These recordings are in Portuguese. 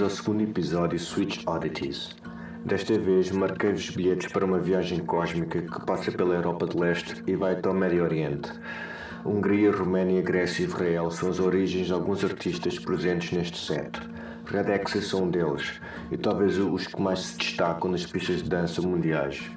bem-vindos ao segundo episódio Switch Oddities. Desta vez marquei os bilhetes para uma viagem cósmica que passa pela Europa de Leste e vai até o Médio Oriente. Hungria, Roménia, Grécia e Israel são as origens de alguns artistas presentes neste set. Red são um deles, e talvez os que mais se destacam nas pistas de dança mundiais.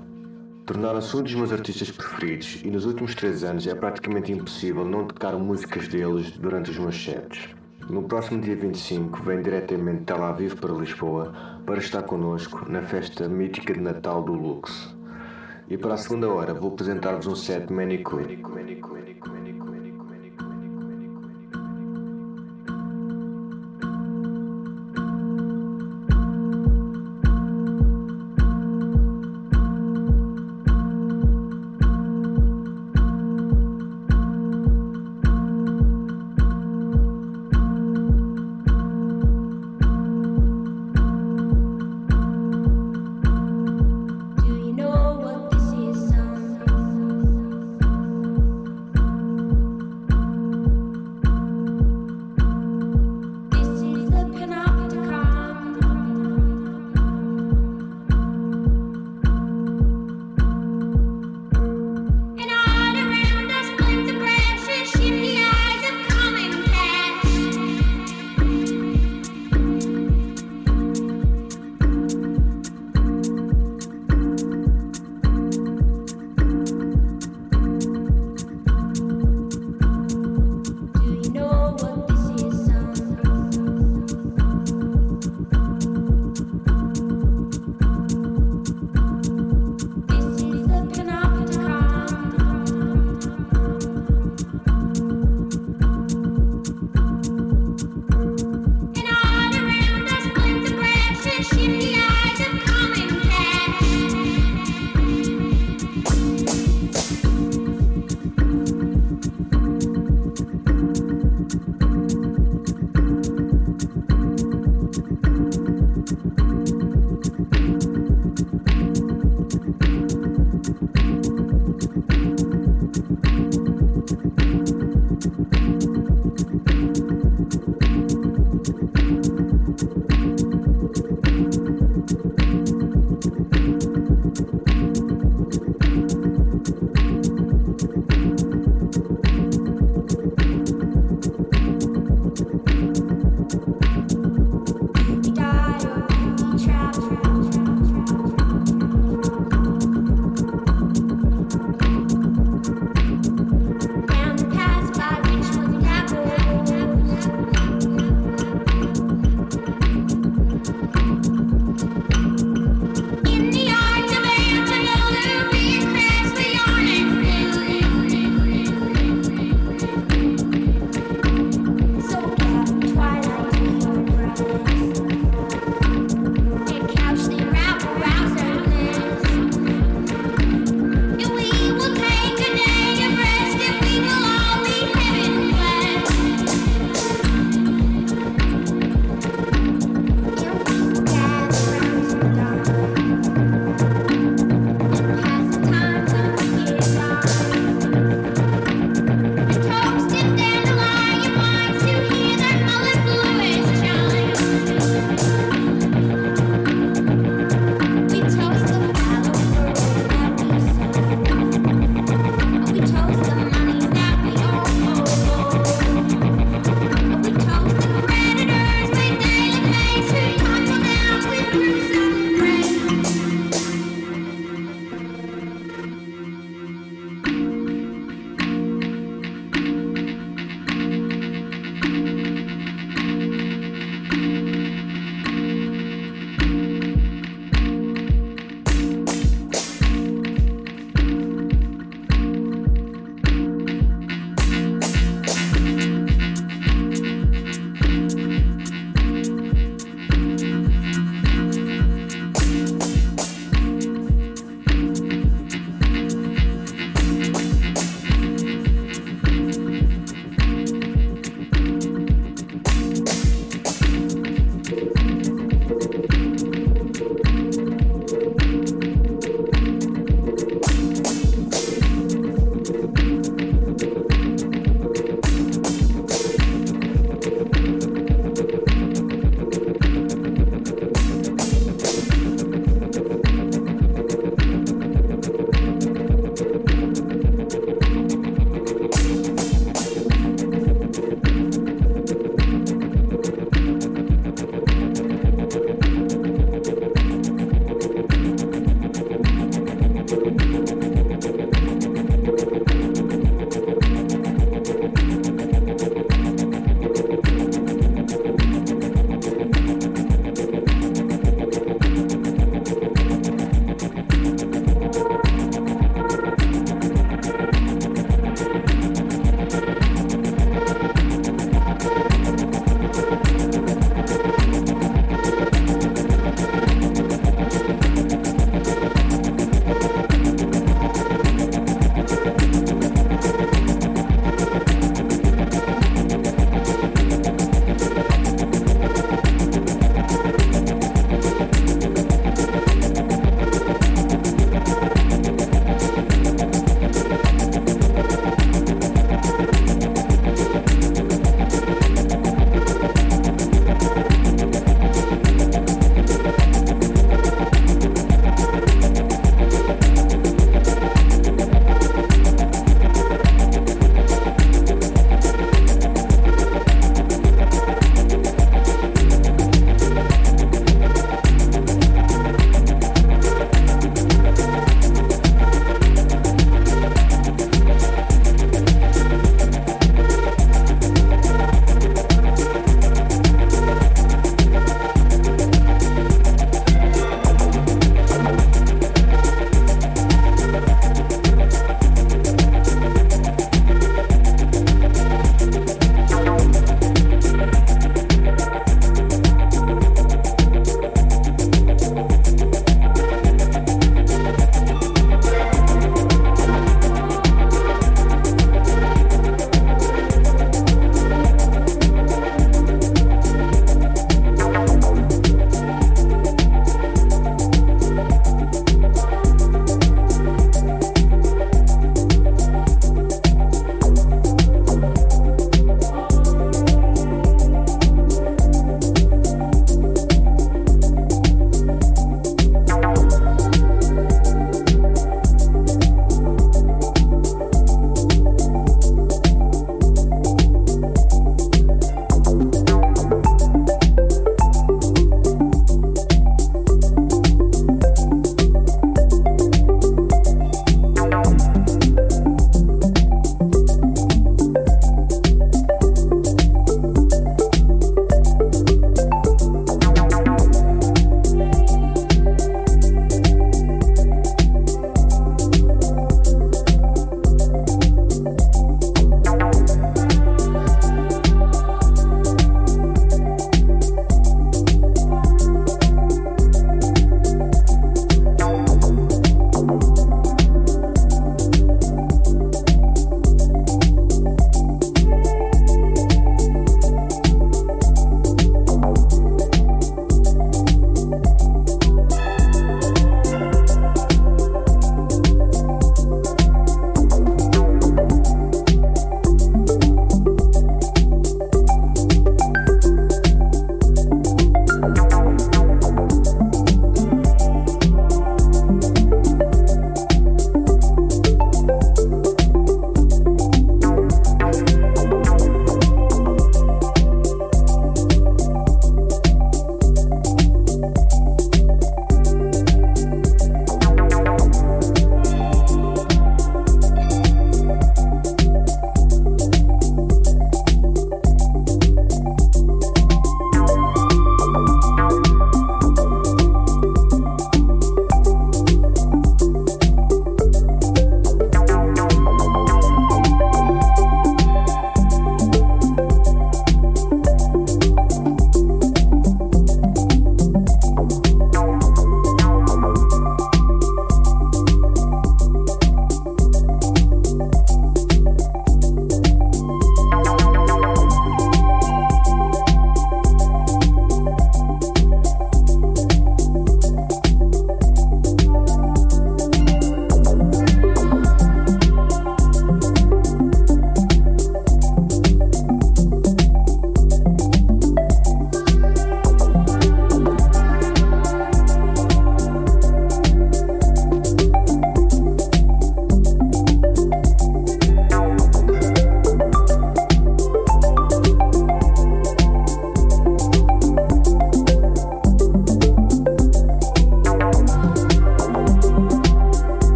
Tornaram-se um dos meus artistas preferidos e nos últimos três anos é praticamente impossível não tocar músicas deles durante os meus sets. No próximo dia 25 vem diretamente de Tel Aviv para Lisboa para estar connosco na festa mítica de Natal do Lux. E para a segunda hora vou apresentar-vos um set Manicure.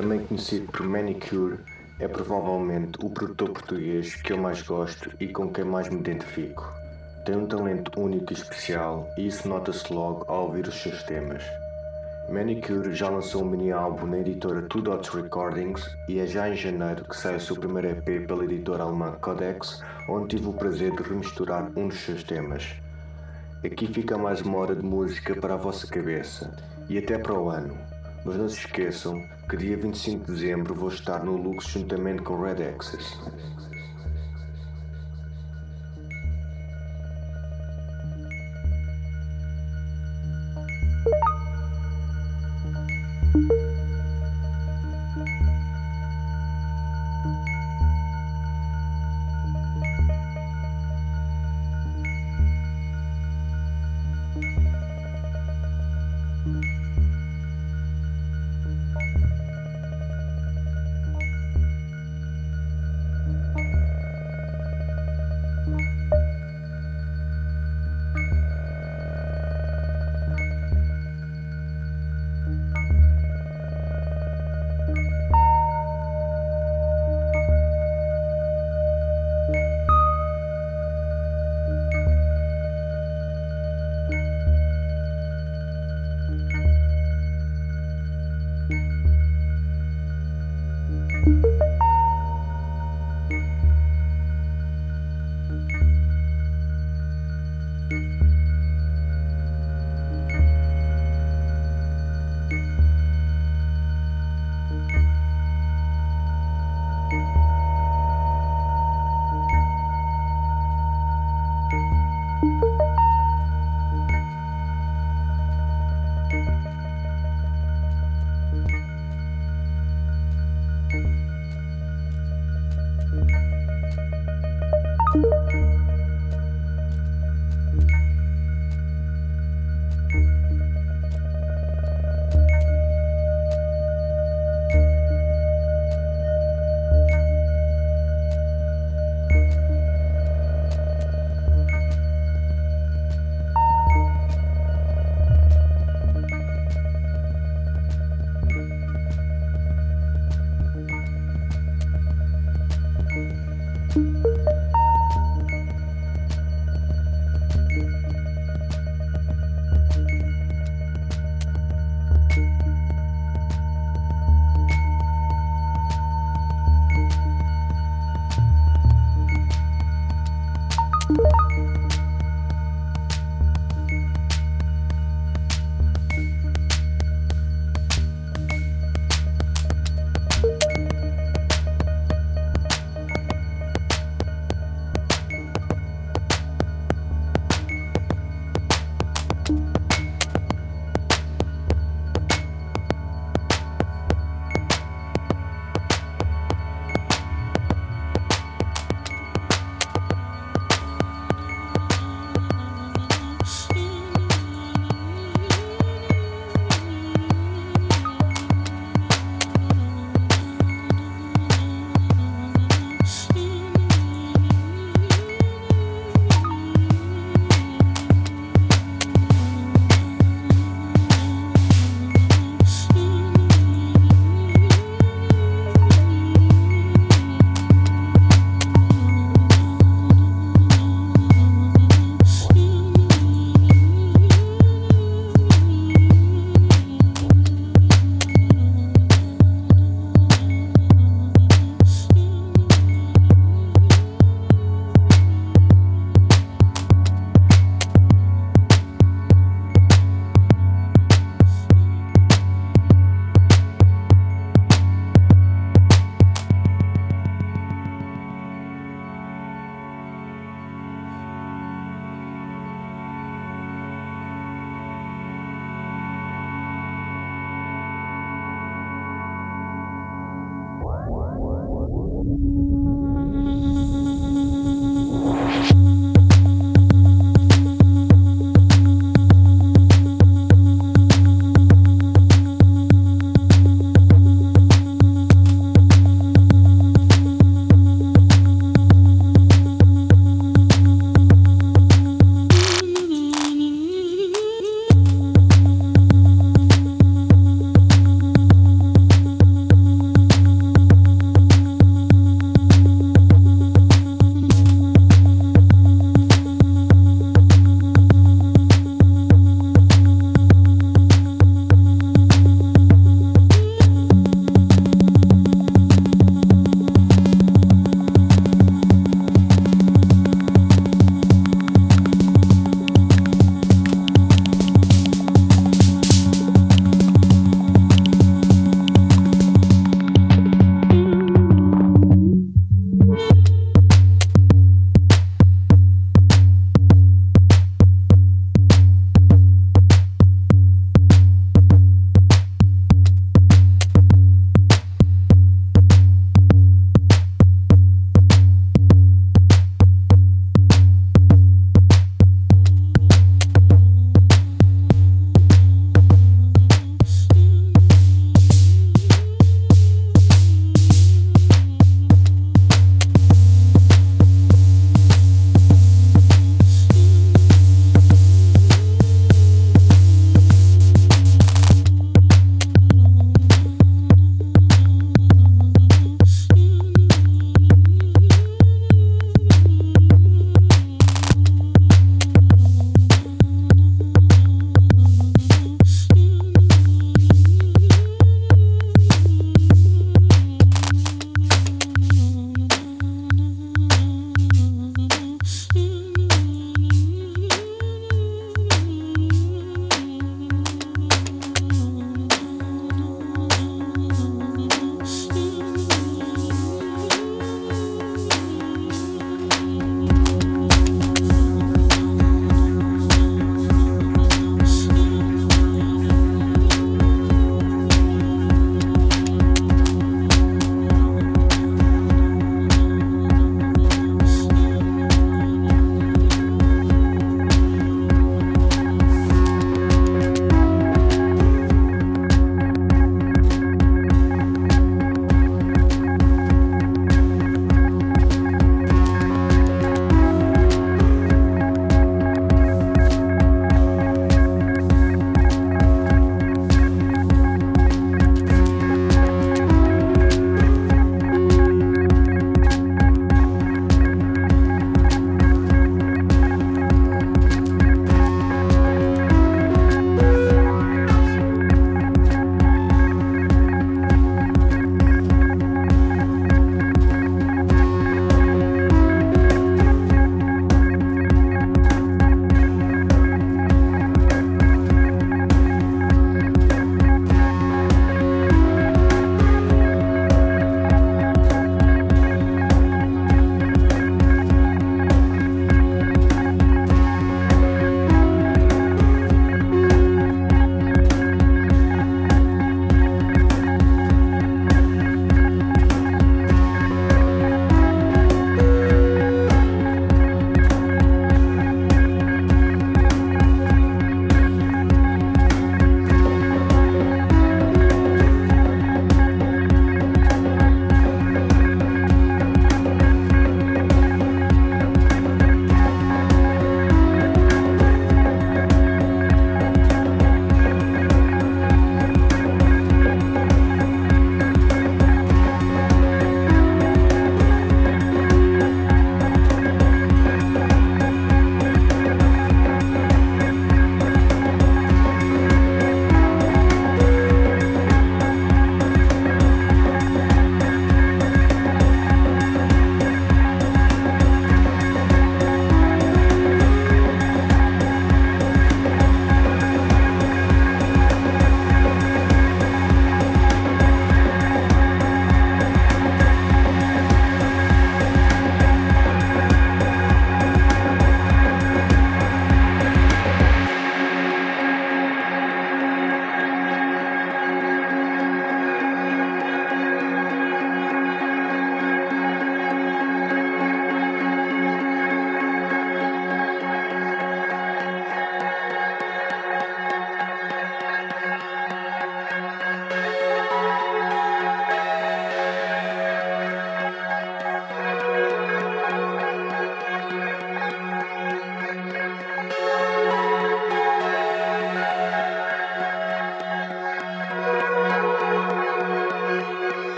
Também conhecido por Manicure, é provavelmente o produtor português que eu mais gosto e com quem mais me identifico. Tem um talento único e especial e isso nota-se logo ao ouvir os seus temas. Manicure já lançou um mini álbum na editora Two Dots Recordings e é já em janeiro que sai o seu primeiro EP pela editora alemã Codex, onde tive o prazer de remisturar um dos seus temas. Aqui fica mais uma hora de música para a vossa cabeça e até para o ano. Mas não se esqueçam que dia 25 de dezembro vou estar no Lux juntamente com Red Access.